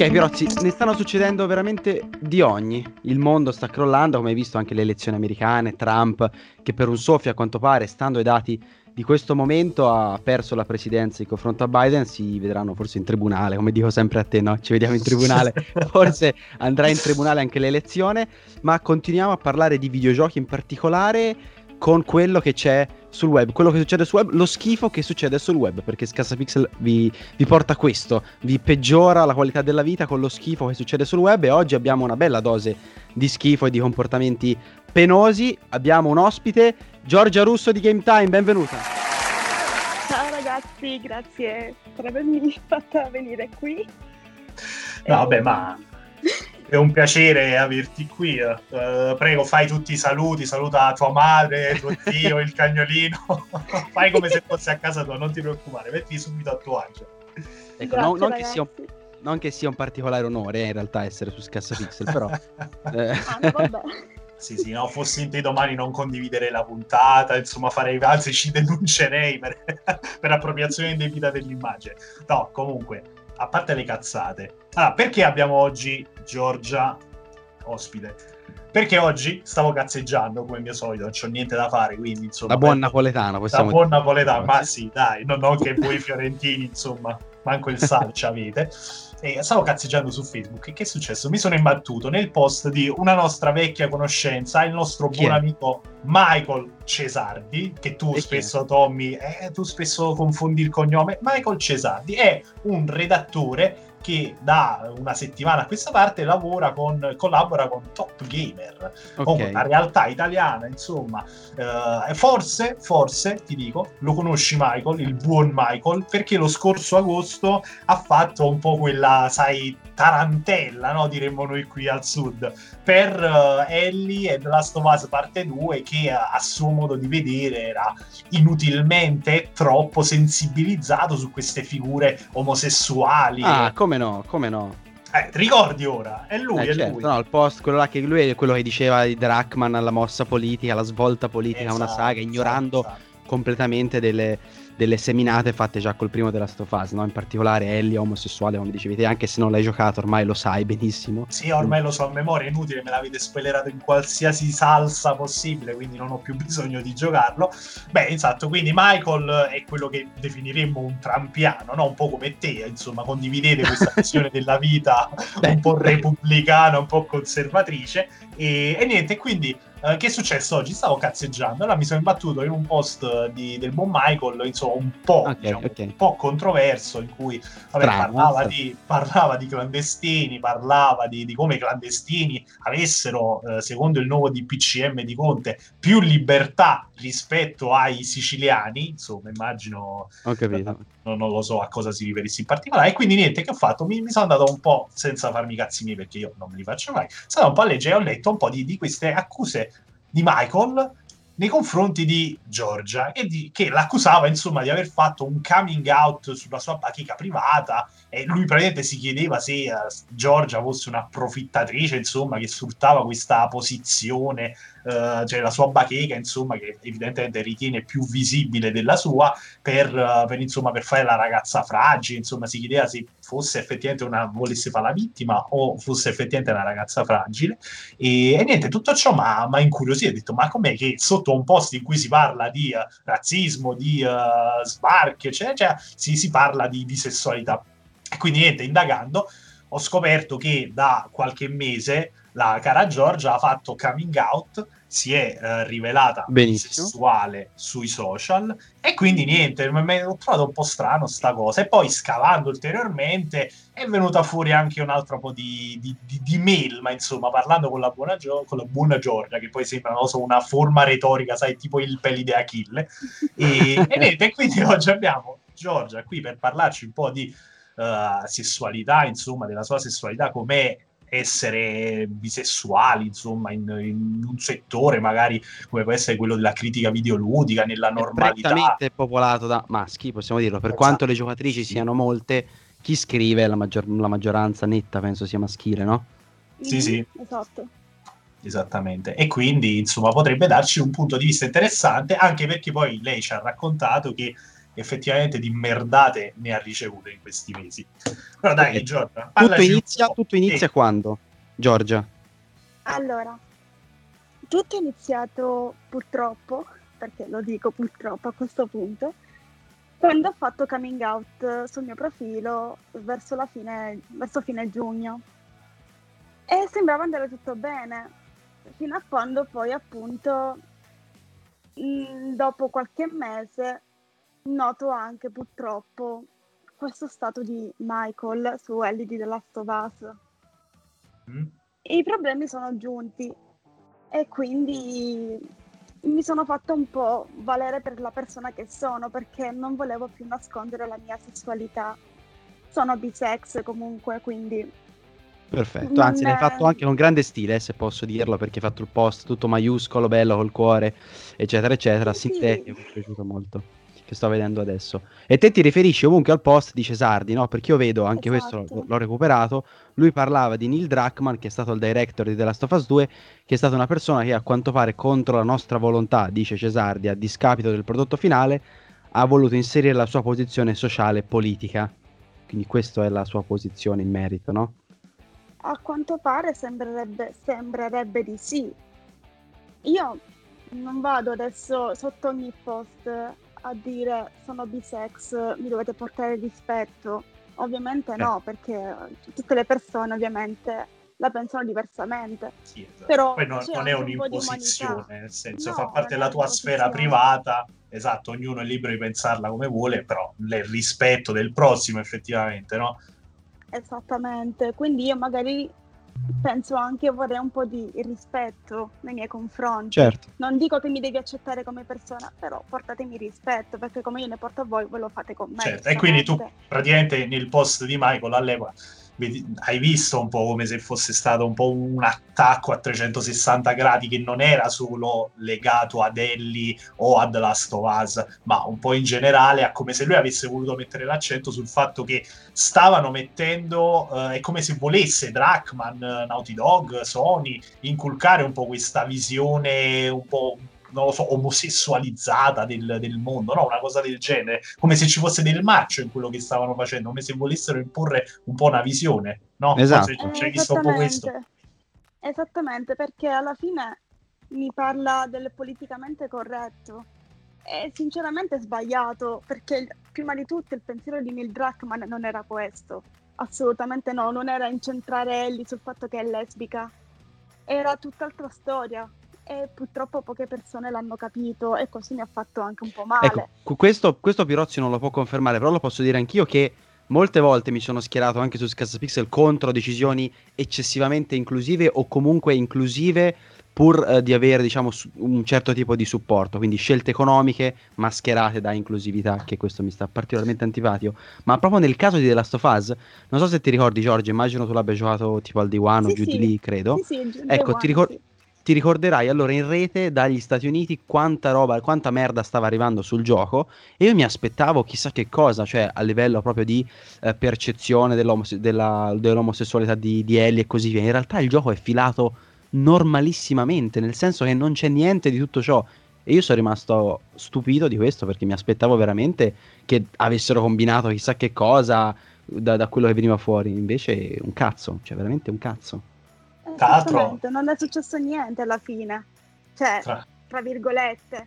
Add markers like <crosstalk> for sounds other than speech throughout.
Ok, Pirozzi, ne stanno succedendo veramente di ogni. Il mondo sta crollando, come hai visto anche le elezioni americane, Trump, che per un soffio a quanto pare, stando ai dati di questo momento, ha perso la presidenza di confronto a Biden, si vedranno forse in tribunale, come dico sempre a te, no? Ci vediamo in tribunale, <laughs> forse andrà in tribunale anche l'elezione, ma continuiamo a parlare di videogiochi in particolare con quello che c'è sul web, quello che succede sul web, lo schifo che succede sul web, perché Scassapixel vi, vi porta questo, vi peggiora la qualità della vita con lo schifo che succede sul web e oggi abbiamo una bella dose di schifo e di comportamenti penosi. Abbiamo un ospite, Giorgia Russo di Game Time, benvenuta. Ciao ragazzi, grazie per avermi <laughs> fatta venire qui. No, vabbè, ma è un piacere averti qui. Uh, prego, fai tutti i saluti, saluta tua madre, tuo zio, il cagnolino. <laughs> fai come se fosse a casa tua, non ti preoccupare, metti subito a tuo agio. Ecco, Grazie, non, non, che sia un, non, che sia un, particolare onore eh, in realtà essere su Scassa Pixel, però... <laughs> eh. ah, vabbè. Sì, sì, no, fossi in te domani non condividere la puntata, insomma farei, anzi ci denuncerei per, <laughs> per appropriazione indebita dell'immagine. No, comunque, a parte le cazzate. Ah, perché abbiamo oggi Giorgia ospite? Perché oggi stavo cazzeggiando come mio solito, non c'ho niente da fare, quindi insomma... Da buon napoletano, possiamo Da buon napoletano, ma sì, dai, non ho che voi fiorentini, insomma, manco il sal ci avete. E stavo cazzeggiando su Facebook e che è successo? Mi sono imbattuto nel post di una nostra vecchia conoscenza, il nostro buon amico Michael Cesardi, che tu e spesso, Tommy, eh, tu spesso confondi il cognome. Michael Cesardi è un redattore che da una settimana a questa parte lavora con, collabora con Top Gamer, okay. una realtà italiana, insomma. Uh, forse, forse, ti dico, lo conosci Michael, il buon Michael, perché lo scorso agosto ha fatto un po' quella, sai, tarantella, no? diremmo noi qui al sud, per uh, Ellie e The Last of Us parte 2 che a, a suo modo di vedere era inutilmente troppo sensibilizzato su queste figure omosessuali. Ah, come no, come no. Eh, ricordi ora? È lui, eh, è certo, lui. No, il post, quello là che lui è quello che diceva di Drachman alla mossa politica, la svolta politica, esatto, una saga, ignorando esatto. completamente delle delle seminate fatte già col primo della Stofase, no? in particolare Ellie omosessuale, come dicevi te, anche se non l'hai giocato ormai lo sai benissimo. Sì, ormai lo so a memoria, è inutile, me l'avete spoilerato in qualsiasi salsa possibile, quindi non ho più <laughs> bisogno di giocarlo. Beh, esatto, quindi Michael è quello che definiremmo un trampiano, no? un po' come te, insomma, condividete questa visione <laughs> della vita un po' repubblicana, un po' conservatrice, e, e niente, quindi Uh, che è successo oggi? Stavo cazzeggiando, allora mi sono imbattuto in un post di, del buon Michael, insomma, un po', okay, diciamo, okay. un po' controverso, in cui vabbè, parlava, di, parlava, di, clandestini, parlava di, di come i clandestini avessero, uh, secondo il nuovo DPCM di Conte, più libertà rispetto ai siciliani, insomma, immagino... Ho capito. Non, non lo so a cosa si riferissi in particolare, e quindi niente, che ho fatto? Mi, mi, sono andato un po', senza farmi cazzi miei, perché io non me li faccio mai, sono andato un po' a leggere e ho letto un po' di, di queste accuse di Michael nei confronti di Georgia, che, di, che, l'accusava insomma di aver fatto un coming out sulla sua bacheca privata e lui praticamente si chiedeva se uh, Georgia fosse un'approfittatrice insomma che sfruttava questa posizione uh, cioè la sua bacheca insomma che evidentemente ritiene più visibile della sua per, uh, per, insomma, per fare la ragazza fragile insomma si chiedeva se fosse effettivamente una volesse fare la vittima o fosse effettivamente una ragazza fragile. E, e niente tutto ciò mi ha incuriosito ho detto ma com'è che sotto un post in cui si parla di razzismo di sbarchi eccetera, eccetera si, si parla di, di sessualità? E quindi niente, indagando, ho scoperto che da qualche mese la cara Giorgia ha fatto coming out, si è eh, rivelata Benissimo. sessuale sui social e quindi niente, mi ho trovato un po' strano sta cosa. E poi scavando ulteriormente è venuta fuori anche un altro po' di, di, di, di mail, ma insomma parlando con la, buona Gio- con la buona Giorgia, che poi sembra so, una forma retorica, sai, tipo il peli di Achille. E, <laughs> e niente, quindi oggi abbiamo Giorgia qui per parlarci un po' di uh, sessualità, insomma, della sua sessualità, com'è essere bisessuali, insomma, in, in, un settore magari come può essere quello della critica videoludica, nella normalità. È popolato da maschi, possiamo dirlo, per esatto. quanto le giocatrici sì. siano molte, chi scrive, la, maggior- la maggioranza netta penso sia maschile, no? Sì, sì. Esatto. Esattamente, e quindi insomma potrebbe darci un punto di vista interessante, anche perché poi lei ci ha raccontato che effettivamente di merdate ne ha ricevute in questi mesi. Però dai, okay. Giorgia, tutto inizia, tutto inizia e... quando? Giorgia. Allora, tutto è iniziato purtroppo, perché lo dico purtroppo a questo punto, quando ho fatto coming out sul mio profilo verso la fine, verso fine giugno. E sembrava andare tutto bene, fino a quando poi appunto mm, dopo qualche mese noto anche purtroppo questo stato di Michael su Ellie di The Last of Us. Mm. I problemi sono giunti e quindi mi sono fatta un po' valere per la persona che sono perché non volevo più nascondere la mia sessualità. Sono bisex comunque, quindi... Perfetto, anzi è... l'hai fatto anche con grande stile, se posso dirlo, perché hai fatto il post tutto maiuscolo, bello, col cuore, eccetera, eccetera. Sì, sì. Te, mi è piaciuto molto che sto vedendo adesso. E te ti riferisci comunque al post di Cesardi, no? Perché io vedo, anche esatto. questo l'ho recuperato, lui parlava di Neil Druckmann, che è stato il director di The Last of Us 2, che è stata una persona che a quanto pare contro la nostra volontà, dice Cesardi, a discapito del prodotto finale, ha voluto inserire la sua posizione sociale e politica. Quindi questa è la sua posizione in merito, no? A quanto pare sembrerebbe, sembrerebbe di sì. Io non vado adesso sotto ogni post a dire sono bisex, mi dovete portare rispetto. Ovviamente no, eh. perché tutte le persone ovviamente la pensano diversamente. Sì, esatto. Però Poi non, non è un'imposizione, nel senso no, fa parte della tua sfera privata, esatto, ognuno è libero di pensarla come vuole, però il rispetto del prossimo effettivamente, no? Esattamente, quindi io magari penso anche vorrei un po' di rispetto nei miei confronti. Certo. Non dico che mi devi accettare come persona, però portatemi rispetto, perché come io ne porto a voi, voi lo fate con me. Certo, e quindi tu praticamente nel post di Michael all'epoca hai visto un po' come se fosse stato un po' un attacco a 360 gradi che non era solo legato ad Ellie o ad Last of Us, ma un po' in generale a come se lui avesse voluto mettere l'accento sul fatto che stavano mettendo, eh, è come se volesse Drachman, Naughty Dog, Sony, inculcare un po' questa visione un po' non lo so, omosessualizzata del, del mondo, no? Una cosa del genere, come se ci fosse del marcio in quello che stavano facendo, come se volessero imporre un po' una visione, no? Esatto. Forse c'è visto un po' questo. Esattamente, perché alla fine mi parla del politicamente corretto. E sinceramente è sbagliato, perché prima di tutto il pensiero di Neil Druckmann non era questo. Assolutamente no, non era incentrare Ellie sul fatto che è lesbica. Era tutt'altra storia e purtroppo poche persone l'hanno capito e così mi ha fatto anche un po' male. Ecco, questo, questo Pirozzi non lo può confermare, però lo posso dire anch'io che molte volte mi sono schierato anche su Scassapixel contro decisioni eccessivamente inclusive o comunque inclusive pur eh, di avere diciamo un certo tipo di supporto, quindi scelte economiche mascherate da inclusività, che questo mi sta particolarmente antipatico. Ma proprio nel caso di The Last of Us, non so se ti ricordi Giorgio, immagino tu l'abbia giocato tipo al D1 sì, o giù sì. di lì, credo. Sì, sì, ecco, ti ricordi... Ti ricorderai allora in rete dagli Stati Uniti quanta roba, quanta merda stava arrivando sul gioco e io mi aspettavo chissà che cosa, cioè a livello proprio di eh, percezione dell'omose- della, dell'omosessualità di, di Ellie e così via. In realtà il gioco è filato normalissimamente, nel senso che non c'è niente di tutto ciò. E io sono rimasto stupito di questo perché mi aspettavo veramente che avessero combinato chissà che cosa da, da quello che veniva fuori. Invece un cazzo, cioè veramente un cazzo. Tra l'altro... Non è successo niente alla fine, cioè, tra, tra virgolette.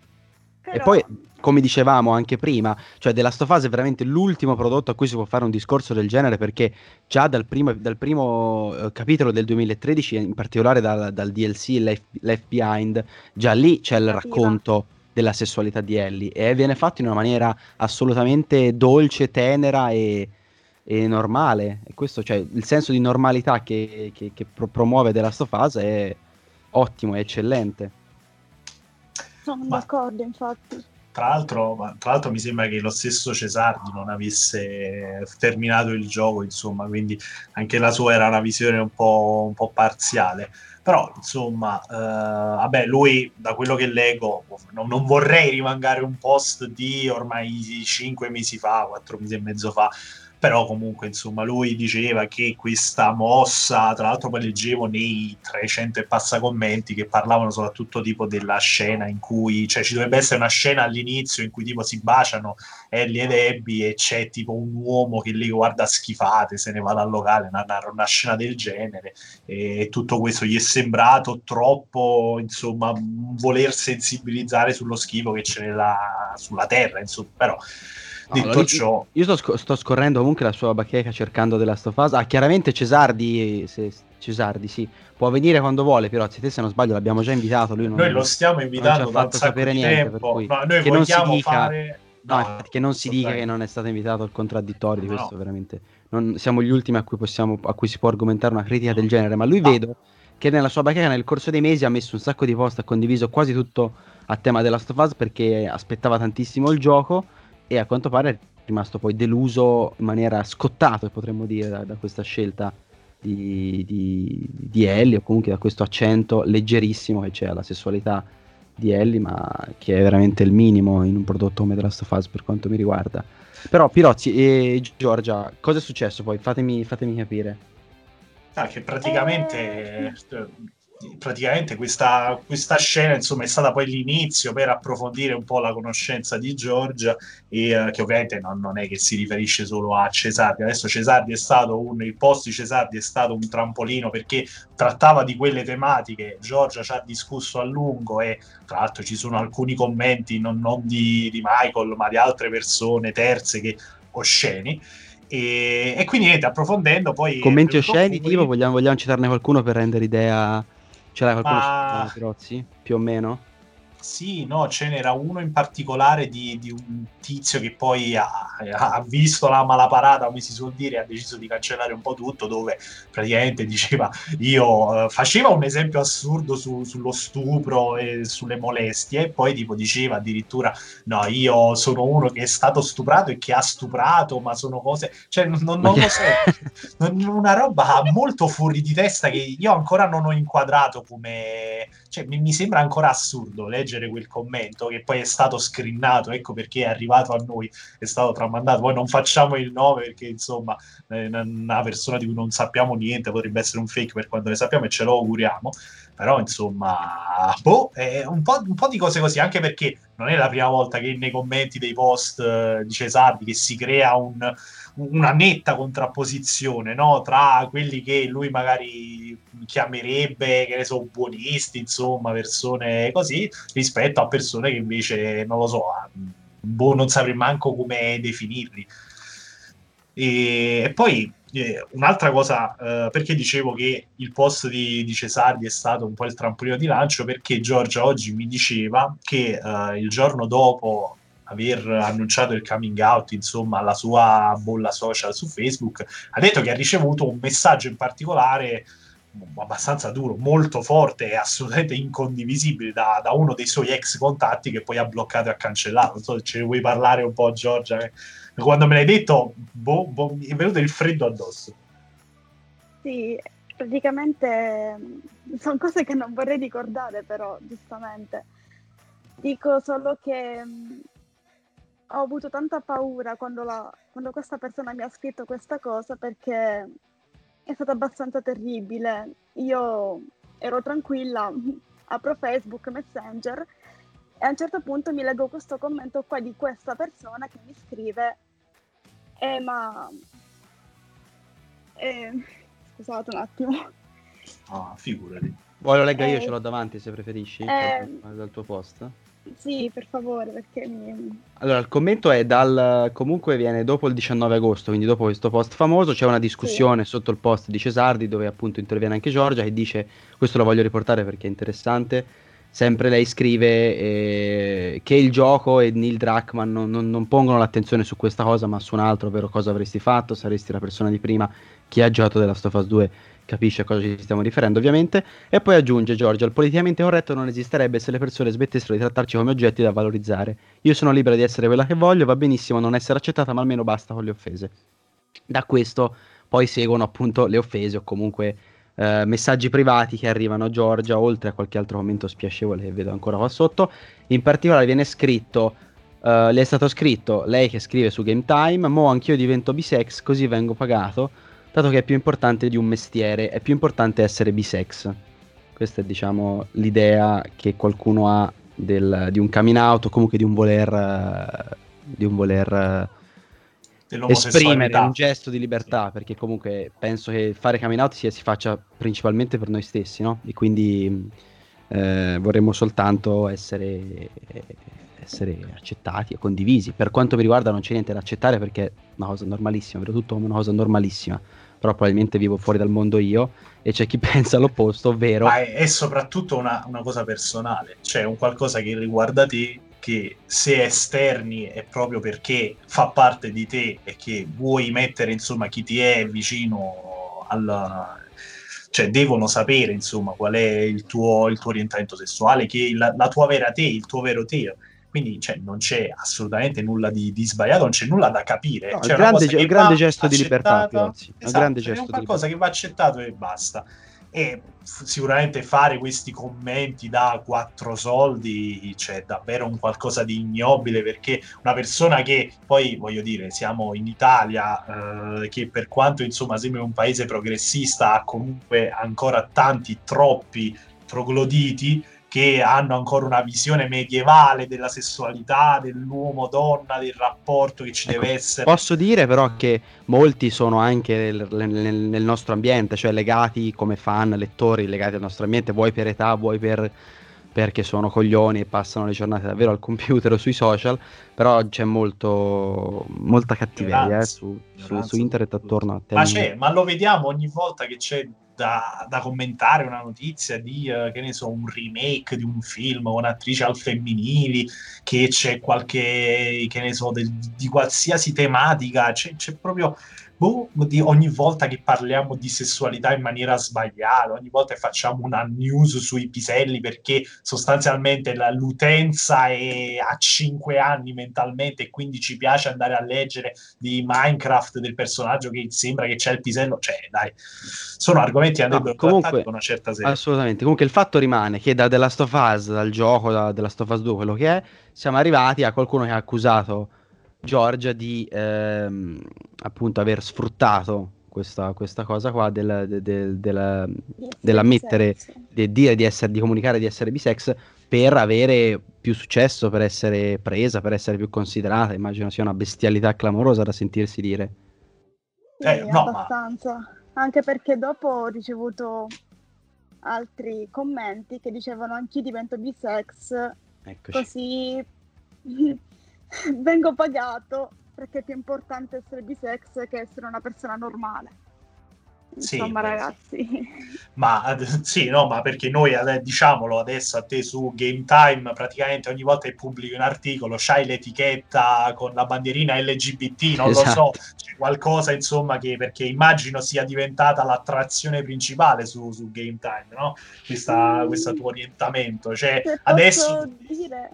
Però... E poi, come dicevamo anche prima, cioè The Last of Us è veramente l'ultimo prodotto a cui si può fare un discorso del genere perché già dal primo, dal primo uh, capitolo del 2013, in particolare dal, dal DLC Left, Left, Behind, già lì c'è il racconto della sessualità di Ellie e viene fatto in una maniera assolutamente dolce, tenera e, e normale. E questo, cioè, il senso di normalità che, che, che pro- promuove Last of Us è ottimo, è eccellente. Sono Ma... d'accordo, infatti. tra l'altro, tra l'altro mi sembra che lo stesso Cesardi non avesse terminato il gioco, insomma, quindi anche la sua era una visione un po', un po parziale. Però, insomma, eh, vabbè, lui, da quello che leggo, non, non vorrei rimangare un post di ormai cinque mesi fa, quattro mesi e mezzo fa, però comunque insomma lui diceva che questa mossa tra l'altro poi leggevo nei 300 e passa commenti che parlavano soprattutto tipo della scena in cui cioè ci dovrebbe essere una scena all'inizio in cui tipo si baciano Ellie ed Abby e c'è tipo un uomo che li guarda schifate se ne va dal locale una, una scena del genere. E tutto questo gli è sembrato troppo insomma voler sensibilizzare sullo schifo che c'è nella, sulla terra insomma però Detto allora, ciò, io sto, sc- sto, scorrendo comunque la sua bacheca cercando della stofasa. Ah, chiaramente Cesardi, se, Cesardi, sì, può venire quando vuole. Però, se te se non sbaglio, l'abbiamo già invitato. Lui non, noi lo stiamo invitando non ci ha fatto sapere niente. Per cui, no, noi che si dica, fare... no, no, che non si dica che non è stato invitato al contraddittorio. Di questo, veramente. Non, siamo gli ultimi a cui, possiamo, a cui si può argomentare una critica del genere. Ma lui vedo che nella sua bacheca nel corso dei mesi ha messo un sacco di post, ha condiviso quasi tutto a tema della Stofaz perché aspettava tantissimo il gioco e a quanto pare è rimasto poi deluso in maniera scottato, potremmo dire, da, da questa scelta di, di, di, Ellie o comunque da questo accento leggerissimo che c'è alla sessualità di Ellie, ma che è veramente il minimo in un prodotto come The Last of Us per quanto mi riguarda. Però Pirozzi e Giorgia, cosa è successo poi? Fatemi, fatemi capire. Ah, che praticamente eh praticamente questa, questa, scena insomma è stata poi l'inizio per approfondire un po' la conoscenza di Giorgia e uh, che ovviamente non, non, è che si riferisce solo a Cesardi. Adesso Cesardi è stato un il post di Cesardi è stato un trampolino perché trattava di quelle tematiche Giorgia ci ha discusso a lungo e tra l'altro ci sono alcuni commenti non, non di, di Michael ma di altre persone terze che osceni e, e, quindi niente, approfondendo poi... Commenti osceni, tipo, vogliamo, vogliamo citarne qualcuno per rendere idea Ce l'hai qualcuno Ma... su Pirozzi? Più o meno? Sì, no, ce n'era uno in particolare di, di un tizio che poi ha, ha, visto la malaparata, come si suol dire, ha deciso di cancellare un po' tutto, dove praticamente diceva, io uh, faceva un esempio assurdo su, sullo stupro e sulle molestie, e poi tipo diceva addirittura, no, io sono uno che è stato stuprato e che ha stuprato, ma sono cose, cioè non, non, non lo so, <laughs> una roba molto fuori di testa che io ancora non ho inquadrato come, cioè mi, mi sembra ancora assurdo leggere leggere quel commento che poi è stato screenato, ecco perché è arrivato a noi, è stato tramandato. Poi non facciamo il nome perché insomma una persona di cui non sappiamo niente potrebbe essere un fake per quanto ne sappiamo e ce lo auguriamo. Però insomma, boh, un po', un po', di cose così, anche perché non è la prima volta che nei commenti dei post uh, di Cesardi che si crea un, una netta contrapposizione no? tra quelli che lui magari chiamerebbe, che ne so, buonisti, insomma, persone così, rispetto a persone che invece, non lo so, boh, non saprei manco come definirli. E, poi eh, un'altra cosa, eh, perché dicevo che il post di, di, Cesardi è stato un po' il trampolino di lancio, perché Giorgia oggi mi diceva che eh, il giorno dopo aver annunciato il coming out, insomma, alla sua bolla social su Facebook, ha detto che ha ricevuto un messaggio in particolare abbastanza duro, molto forte e assolutamente incondivisibile da, da, uno dei suoi ex contatti che poi ha bloccato e ha cancellato. Non so se ce ne vuoi parlare un po', Giorgia. Quando me l'hai detto, boh, boh, mi è venuto il freddo addosso. Sì, praticamente mm, sono cose che non vorrei ricordare, però giustamente. Dico solo che mm, ho avuto tanta paura quando, la, quando questa persona mi ha scritto questa cosa perché è stato abbastanza terribile. Io ero tranquilla, <laughs> apro Facebook, Messenger e a un certo punto mi leggo questo commento qua di questa persona che mi scrive eh ma eh, scusate un attimo. Ah figurati. Vuoi lo legga io eh, ce l'ho davanti se preferisci eh, dal tuo post sì, per favore, perché mi... Allora, il commento è dal... comunque viene dopo il 19 agosto, quindi dopo questo post famoso, c'è una discussione sì. sotto il post di Cesardi dove appunto interviene anche Giorgia che dice, questo lo voglio riportare perché è interessante, sempre lei scrive eh, che il gioco e Neil Druckmann non, non, non, pongono l'attenzione su questa cosa ma su un altro, ovvero cosa avresti fatto, saresti la persona di prima, chi ha giocato della Stofas 2 capisce a cosa ci stiamo riferendo ovviamente, e poi aggiunge Giorgio, il politicamente corretto non esisterebbe se le persone smettessero di trattarci come oggetti da valorizzare. Io sono libera di essere quella che voglio, va benissimo non essere accettata, ma almeno basta con le offese. Da questo poi seguono appunto le offese o comunque eh, messaggi privati che arrivano a Giorgia, oltre a qualche altro commento spiacevole che vedo ancora qua sotto. In particolare viene scritto, uh, le è stato scritto, lei che scrive su Game Time, mo anch'io divento bisex così vengo pagato dato che è più importante di un mestiere, è più importante essere bisex. Questa è diciamo l'idea che qualcuno ha del, di un coming out o comunque di un voler, di un voler esprimere un gesto di libertà, perché comunque penso che fare coming out si, si faccia principalmente per noi stessi, no? E quindi eh, vorremmo soltanto essere, essere accettati e condivisi. Per quanto mi riguarda non c'è niente da accettare perché è una cosa normalissima, vedo tutto come una cosa normalissima però probabilmente vivo fuori dal mondo io e c'è chi <laughs> pensa l'opposto, ovvero... Ma è, è soprattutto una, una, cosa personale, cioè un qualcosa che riguarda te, che se esterni è proprio perché fa parte di te e che vuoi mettere insomma chi ti è vicino al... cioè devono sapere insomma qual è il tuo, il tuo orientamento sessuale, che la, la tua vera te, il tuo vero te quindi cioè, non c'è assolutamente nulla di, di, sbagliato, non c'è nulla da capire. No, c'è grande, ge- grande gesto di libertà, Piozzi. Esatto, grande gesto è qualcosa che va accettato e basta. E sicuramente fare questi commenti da quattro soldi c'è davvero un qualcosa di ignobile perché una persona che poi voglio dire siamo in Italia eh, che per quanto insomma sembra un paese progressista ha comunque ancora tanti troppi trogloditi che hanno ancora una visione medievale della sessualità, dell'uomo-donna, del rapporto che ci ecco, deve essere. Posso dire però che molti sono anche nel, nel, nel, nostro ambiente, cioè legati come fan, lettori, legati al nostro ambiente, vuoi per età, vuoi per, perché sono coglioni e passano le giornate davvero al computer o sui social, però c'è molto, molta cattiveria eh, su, su, su, internet attorno a te. Ma, c'è, ma lo vediamo ogni volta che c'è da, da, commentare una notizia di, uh, che ne so, un remake di un film con attrici al femminili, che c'è qualche, che ne so, del, di qualsiasi tematica, c'è, c'è proprio boh, ogni volta che parliamo di sessualità in maniera sbagliata, ogni volta che facciamo una news sui piselli perché sostanzialmente la, l'utenza è a 5 anni mentalmente e quindi ci piace andare a leggere di Minecraft del personaggio che sembra che c'è il pisello, cioè dai, sono argomenti che andrebbero no, comunque, con una certa serie. Assolutamente, comunque il fatto rimane che da The Last of Us, dal gioco, da The Last of Us 2, quello che è, siamo arrivati a qualcuno che ha accusato Giorgia di ehm, appunto aver sfruttato questa, questa cosa qua del, del, del, del dell'ammettere, di dire di, essere, di comunicare di essere bisex per avere più successo, per essere presa, per essere più considerata. Immagino sia una bestialità clamorosa da sentirsi dire. Eh, no, abbastanza. Ma... Anche perché dopo ho ricevuto altri commenti che dicevano anch'io divento bisex, Eccoci. così <laughs> vengo pagato perché è più importante essere bisex che essere una persona normale. Insomma, sì, ragazzi. Ma sì, no, ma perché noi, diciamolo adesso a te su Game Time, praticamente ogni volta che pubblichi un articolo c'hai l'etichetta con la bandierina LGBT, non esatto. lo so, c'è qualcosa insomma che perché immagino sia diventata l'attrazione principale su, su Game Time, no? Questa, mm. questo tuo orientamento. Cioè, Se adesso. Dire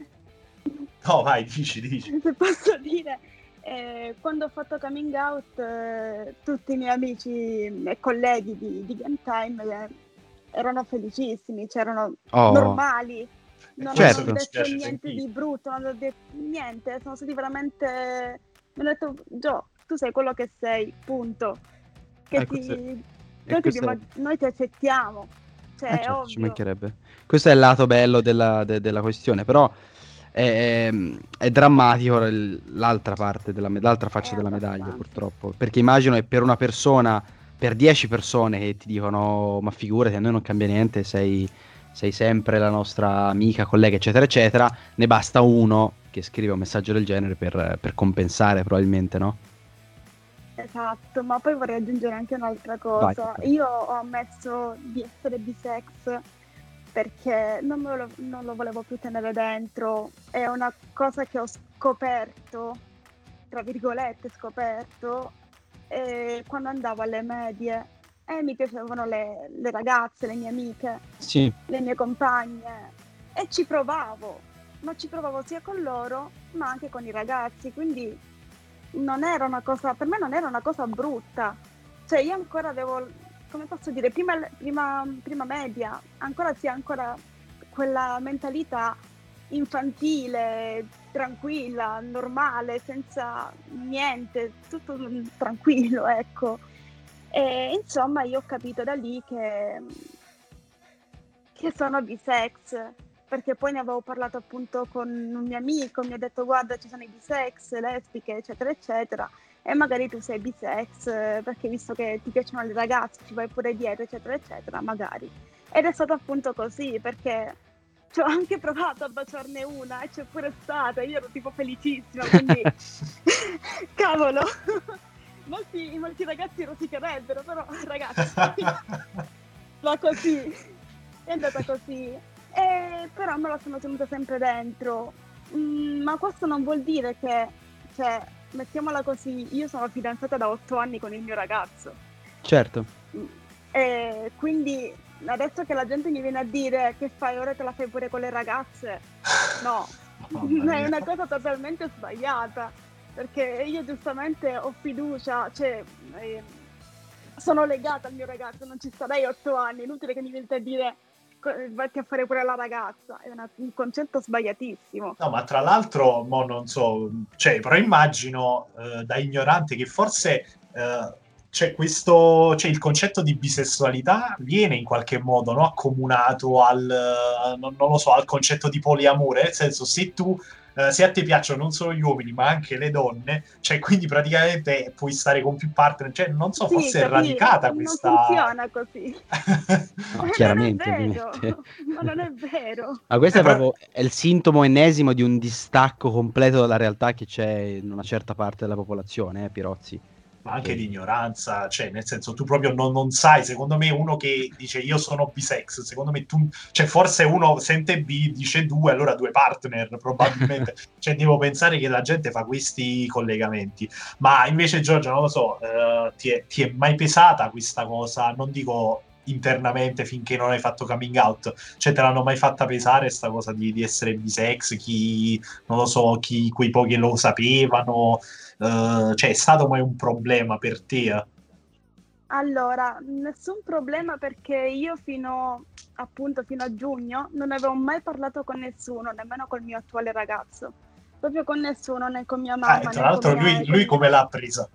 No, vai, dici, dici. Se posso dire, eh, quando ho fatto coming out, eh, tutti i miei amici e colleghi di, di Game Time eh, erano felicissimi, c'erano oh. normali. Non certo. hanno detto niente sentire. di brutto, non hanno detto niente, sono stati veramente... Mi hanno detto, Gio, tu sei quello che sei, punto. Che ecco, ti... noi, ti abbiamo... noi ti accettiamo. Cioè, eh, certo, ci mancherebbe. Questo è il lato bello della, de, della questione, però è, è drammatico l'altra parte, della, l'altra faccia della medaglia purtroppo, perché immagino che per una persona, per dieci persone che ti dicono ma figurati a noi non cambia niente, sei, sei sempre la nostra amica, collega eccetera eccetera, ne basta uno che scrive un messaggio del genere per, per compensare probabilmente, no? Esatto, ma poi vorrei aggiungere anche un'altra cosa. Vai. Io ho ammesso di essere bisex perché non, lo, non lo volevo più tenere dentro. È una cosa che ho scoperto, tra virgolette scoperto, eh, quando andavo alle medie. e mi piacevano le, le ragazze, le mie amiche, Sì, le mie compagne e ci provavo, ma ci provavo sia con loro ma anche con i ragazzi, quindi non era una cosa, per me non era una cosa brutta, cioè io ancora avevo, come posso dire, prima, prima, prima media, ancora si ha ancora quella mentalità infantile, tranquilla, normale, senza niente, tutto tranquillo, ecco. E insomma io ho capito da lì che, che sono bisex, perché poi ne avevo parlato appunto con un mio amico, mi ha detto guarda ci sono i bisex, lesbiche, eccetera, eccetera, e magari tu sei bisex perché visto che ti piacciono le ragazze, ci vai pure dietro, eccetera, eccetera, magari. Ed è stato appunto così, perché ci ho anche provato a baciarne una e c'è pure stata, io ero tipo felicissima, quindi <laughs> <laughs> cavolo, <laughs> molti, molti ragazzi rosicherebbero, però ragazzi, va così, è andata così, e, però me la sono tenuta sempre dentro, mm, ma questo non vuol dire che, cioè, mettiamola così, io sono fidanzata da otto anni con il mio ragazzo, certo. e quindi adesso che la gente mi viene a dire che fai ora te la fai pure con le ragazze, no, <laughs> <laughs> è una cosa totalmente sbagliata, perché io giustamente ho fiducia, cioè eh, sono legata al mio ragazzo, non ci starei otto anni, inutile che mi venite a dire vatti a fare pure la ragazza, è una- un concetto sbagliatissimo. No, ma tra l'altro, mo non so, cioè, però immagino eh, da ignorante che forse eh, c'è questo, cioè il concetto di bisessualità viene in qualche modo no, accomunato al, eh, non, non lo so, al concetto di poliamore, nel senso se tu, eh, se a te piacciono non solo gli uomini ma anche le donne, cioè quindi praticamente puoi stare con più partner, cioè non so, Sì, forse è radicata Non questa... funziona così. <laughs> No, Ma chiaramente, non è vero, ovviamente. ma non è vero. Ma questo è Eh, proprio è il sintomo ennesimo di un distacco completo dalla realtà che c'è in una certa parte della popolazione, eh, Pirozzi. Ma anche Ok. di ignoranza, cioè nel senso tu proprio non, non sai, secondo me uno che dice io sono bisex, secondo me tu, cioè forse uno sente B, dice due, allora due partner probabilmente, <laughs> cioè devo pensare che la gente fa questi collegamenti, ma invece Giorgio non lo so, eh, ti, è, ti è mai pesata questa cosa, non dico internamente finché non hai fatto coming out, cioè te l'hanno mai fatta pesare questa cosa di, di essere bisex, chi, non lo so, chi, quei pochi lo sapevano, eh, cioè è stato mai un problema per te? Allora, nessun problema perché io fino appunto fino a giugno non avevo mai parlato con nessuno, nemmeno col mio attuale ragazzo. Proprio con nessuno, né con mia Ah, mamma. né tra l'altro mia- lui, lui come l'ha presa?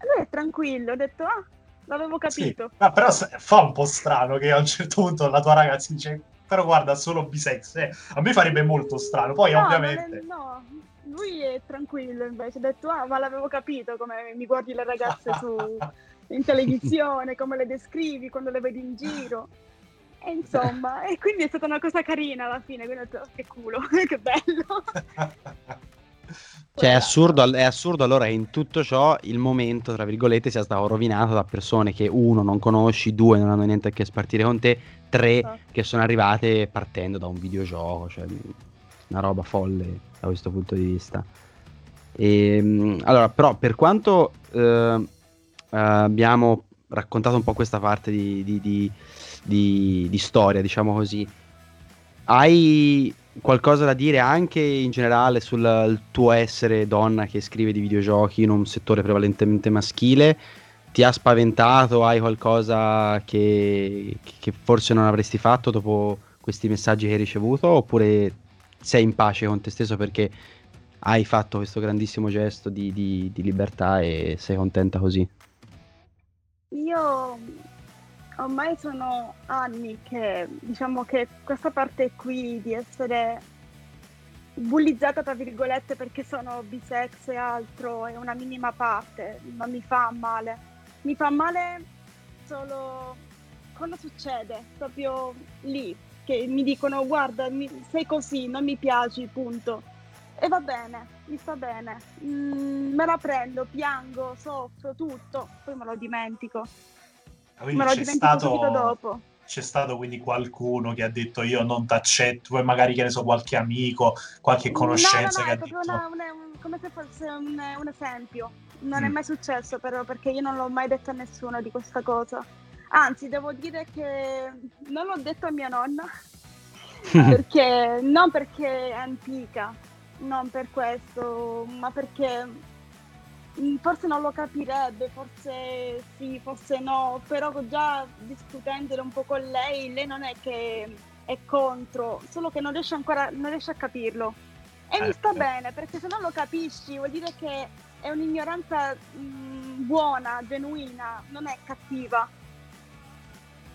Lui è tranquillo, ho detto, ah, l'avevo Sì. capito. Ah, però s- fa un po' strano che a un certo punto la tua ragazza dice però guarda solo bisex eh. a me farebbe molto strano poi No, ovviamente no, lui è tranquillo invece, ho detto, ah, ma l'avevo capito come mi guardi le ragazze su, <laughs> in televisione, come le descrivi quando le vedi in giro. E insomma, <laughs> e quindi è stata una cosa carina alla fine, quindi ho detto, "Oh, che culo, <laughs> che bello. Cioè, è assurdo, è assurdo allora in tutto ciò il momento, tra virgolette, sia stato rovinato da persone che uno non conosci, due non hanno niente a che spartire con te, tre Esatto. che sono arrivate partendo da un videogioco, cioè una roba folle da questo punto di vista. E, allora, però, per quanto eh, abbiamo raccontato un po' questa parte di, di- di- di- storia, diciamo così, hai qualcosa da dire anche in generale sul tuo essere donna che scrive di videogiochi in un settore prevalentemente maschile? Ti ha spaventato? Hai qualcosa che, che forse non avresti fatto dopo questi messaggi che hai ricevuto? Oppure sei in pace con te stesso perché hai fatto questo grandissimo gesto di, di- di libertà e sei contenta così? Io ormai sono anni che diciamo che questa parte qui di essere bullizzata tra virgolette perché sono bisex e altro è una minima parte, non mi fa male. Mi fa male solo quando succede, proprio lì, che mi dicono guarda, mi- sei così, non mi piaci, punto. E va bene, mi sta bene. Mm, me la prendo, piango, soffro, tutto, poi me lo dimentico. quindi me lo c'è dimentico stato dopo. c'è stato quindi qualcuno che ha detto io non t'accetto, poi magari che ne so, qualche amico, qualche conoscenza no, no, che no, ha detto... Una, una, un, come se fosse un, un esempio. Non Mm. è mai successo però perché io non l'ho mai detto a nessuno di questa cosa. Anzi, devo dire che non l'ho detto a mia nonna <laughs> perché non perché è antica, non per questo, ma perché mm, forse non lo capirebbe, forse sì, forse no, però già discutendole un po' con lei, lei non è che è contro, solo che non riesce ancora non riesce a capirlo. E mi sta Certo. bene, perché se non lo capisci vuol dire che è un'ignoranza mm, buona, genuina, non è cattiva.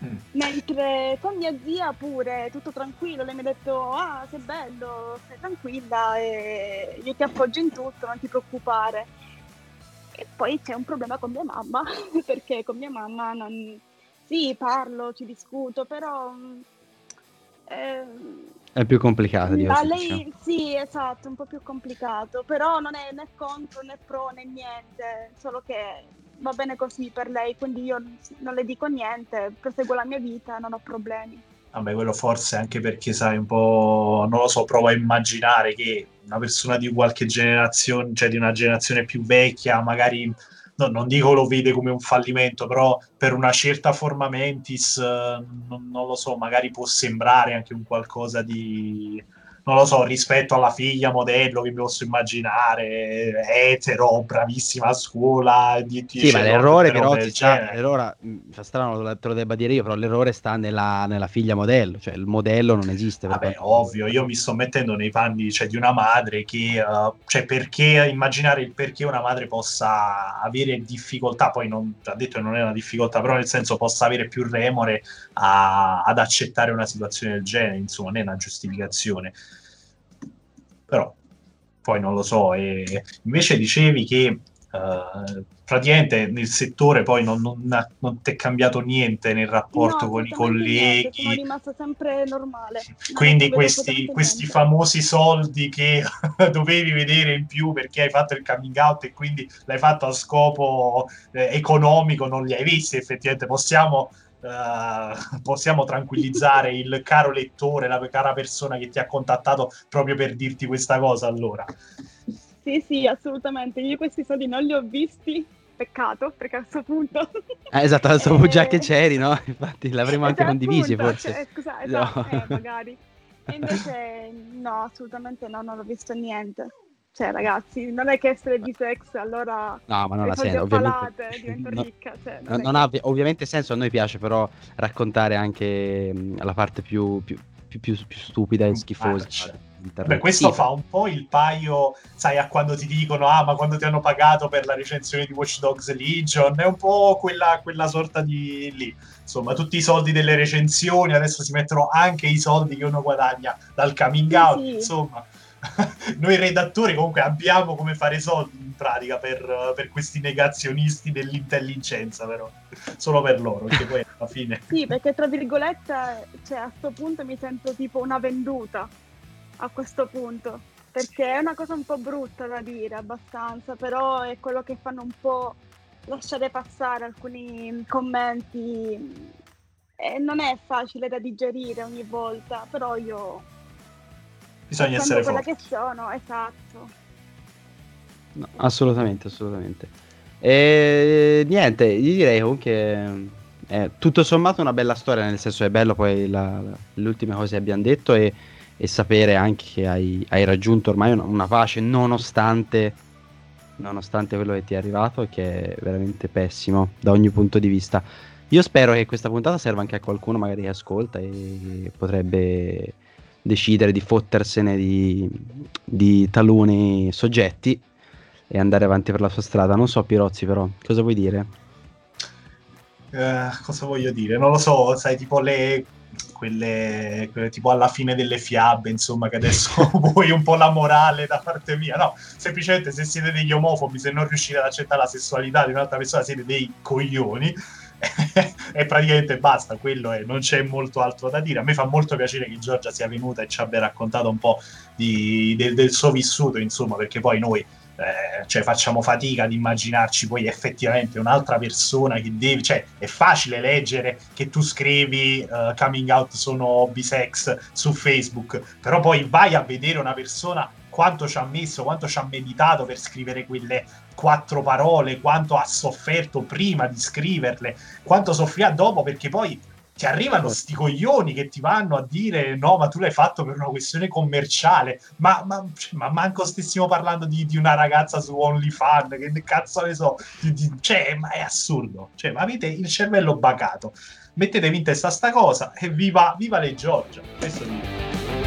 Mm. Mentre con mia zia pure, tutto tranquillo, lei mi ha detto, ah, sei bello, stai tranquilla e io ti appoggio in tutto, non ti preoccupare. E poi c'è un problema con mia mamma, <laughs> perché con mia mamma non... Sì, parlo, ci discuto, però... ehm, È più complicata di a lei diciamo. sì, esatto, un po' più complicato, però non è né contro né pro né niente, solo che va bene così per lei, quindi io non le dico niente, proseguo la mia vita, non ho problemi. Vabbè, quello forse anche perché sai un po', non lo so, provo a immaginare che una persona di qualche generazione, cioè di una generazione più vecchia, magari, no, non dico lo vede come un fallimento, però per una certa forma mentis, eh, non, non lo so, magari può sembrare anche un qualcosa di, non lo so, rispetto alla figlia modello che mi posso immaginare, etero, bravissima a scuola, di, Sì, dice ma robe- l'errore però ci sta, l'errore, fa strano te lo debba dire io, però l'errore sta nella, nella figlia modello, cioè il modello non esiste. Vabbè, ovvio, io mi sto mettendo nei panni cioè, di una madre che, eh, cioè, perché immaginare il perché una madre possa avere difficoltà, poi non ha detto che non è una difficoltà, però nel senso possa avere più remore a- ad accettare una situazione del genere, insomma, non è una giustificazione. Però poi non lo so. E invece dicevi che eh, praticamente nel settore poi non, non, non ti è cambiato niente nel rapporto No, con i assolutamente niente, colleghi. rimasta sempre normale. non Quindi questi, questi famosi soldi che <laughs> dovevi vedere in più perché hai fatto il coming out e quindi l'hai fatto a scopo eh, economico, non li hai visti effettivamente. Possiamo, eh, possiamo tranquillizzare il caro lettore, la cara persona che ti ha contattato proprio per dirti questa cosa allora. Sì, sì, assolutamente. Io questi soldi non li ho visti. Peccato, perché a questo punto... <laughs> Eh, esatto, adesso Eh, già che c'eri, no? Infatti l'avremmo anche Esatto, condivisi appunto, forse. cioè, scusa, No. esatto, eh, magari. <laughs> E invece no, assolutamente no, non ho visto niente. Cioè, ragazzi, non è che essere di sex, allora No, ma non ha senso, ovviamente. <laughs> divento no- ricca. Cioè, non che- ha ovvi- ovviamente senso, a noi piace però raccontare anche mh, la parte più, più- più- più- più stupida e schifosa. Ah. Beh, questo Sì, fa un po' il paio, sai, a quando ti dicono, ah, ma quando ti hanno pagato per la recensione di Watch Dogs Legion, è un po' quella, quella sorta di lì. Insomma, tutti i soldi delle recensioni, adesso si mettono anche i soldi che uno guadagna dal coming Sì, out, sì. insomma. <laughs> Noi redattori comunque abbiamo come fare soldi in pratica per, per questi negazionisti dell'intelligenza, però. Solo per loro, perché poi <laughs> alla fine. Sì, perché tra virgolette, cioè, a sto punto mi sento tipo una venduta a questo punto, perché è una cosa un po' brutta da dire, abbastanza, però è quello che fanno un po' lasciare passare alcuni commenti. E non è facile da digerire ogni volta, però io bisogna essere quella forti. che sono, esatto. No, assolutamente, assolutamente. E niente, gli direi comunque è tutto sommato una bella storia, nel senso è bello poi la- la- le ultime cose che abbiamo detto e, e sapere anche che hai, hai raggiunto ormai una, una pace nonostante, nonostante quello che ti è arrivato e che è veramente pessimo da ogni punto di vista. Io spero che questa puntata serva anche a qualcuno magari che ascolta e potrebbe decidere di fottersene di, di taluni soggetti e andare avanti per la sua strada. Non so, Pirozzi, però, cosa vuoi dire? Eh, cosa voglio dire? Non lo so, sai, tipo le quelle, quelle tipo alla fine delle fiabe, insomma, che adesso <laughs> <laughs> vuoi un po' la morale da parte mia. No, semplicemente se siete degli omofobi, se non riuscite ad accettare la sessualità di un'altra persona, siete dei coglioni. <laughs> e praticamente basta, quello è, non c'è molto altro da dire. A me fa molto piacere che Giorgia sia venuta e ci abbia raccontato un po' di- del, del suo vissuto, insomma, perché poi noi eh, cioè facciamo fatica ad immaginarci poi effettivamente un'altra persona che deve, cioè è facile leggere che tu scrivi uh, coming out sono bisex su Facebook, però poi vai a vedere una persona quanto ci ha messo, quanto ci ha meditato per scrivere quelle quattro parole, quanto ha sofferto prima di scriverle, quanto soffrirà dopo, perché poi ti arrivano sti coglioni che ti vanno a dire no, ma tu l'hai fatto per una questione commerciale, ma, ma, ma manco stessimo parlando di, di, una ragazza su OnlyFans, che cazzo ne so, di, di, cioè, ma è assurdo, cioè, ma avete il cervello bacato, mettetevi in testa sta cosa e viva, viva le Giorgia, questo dico.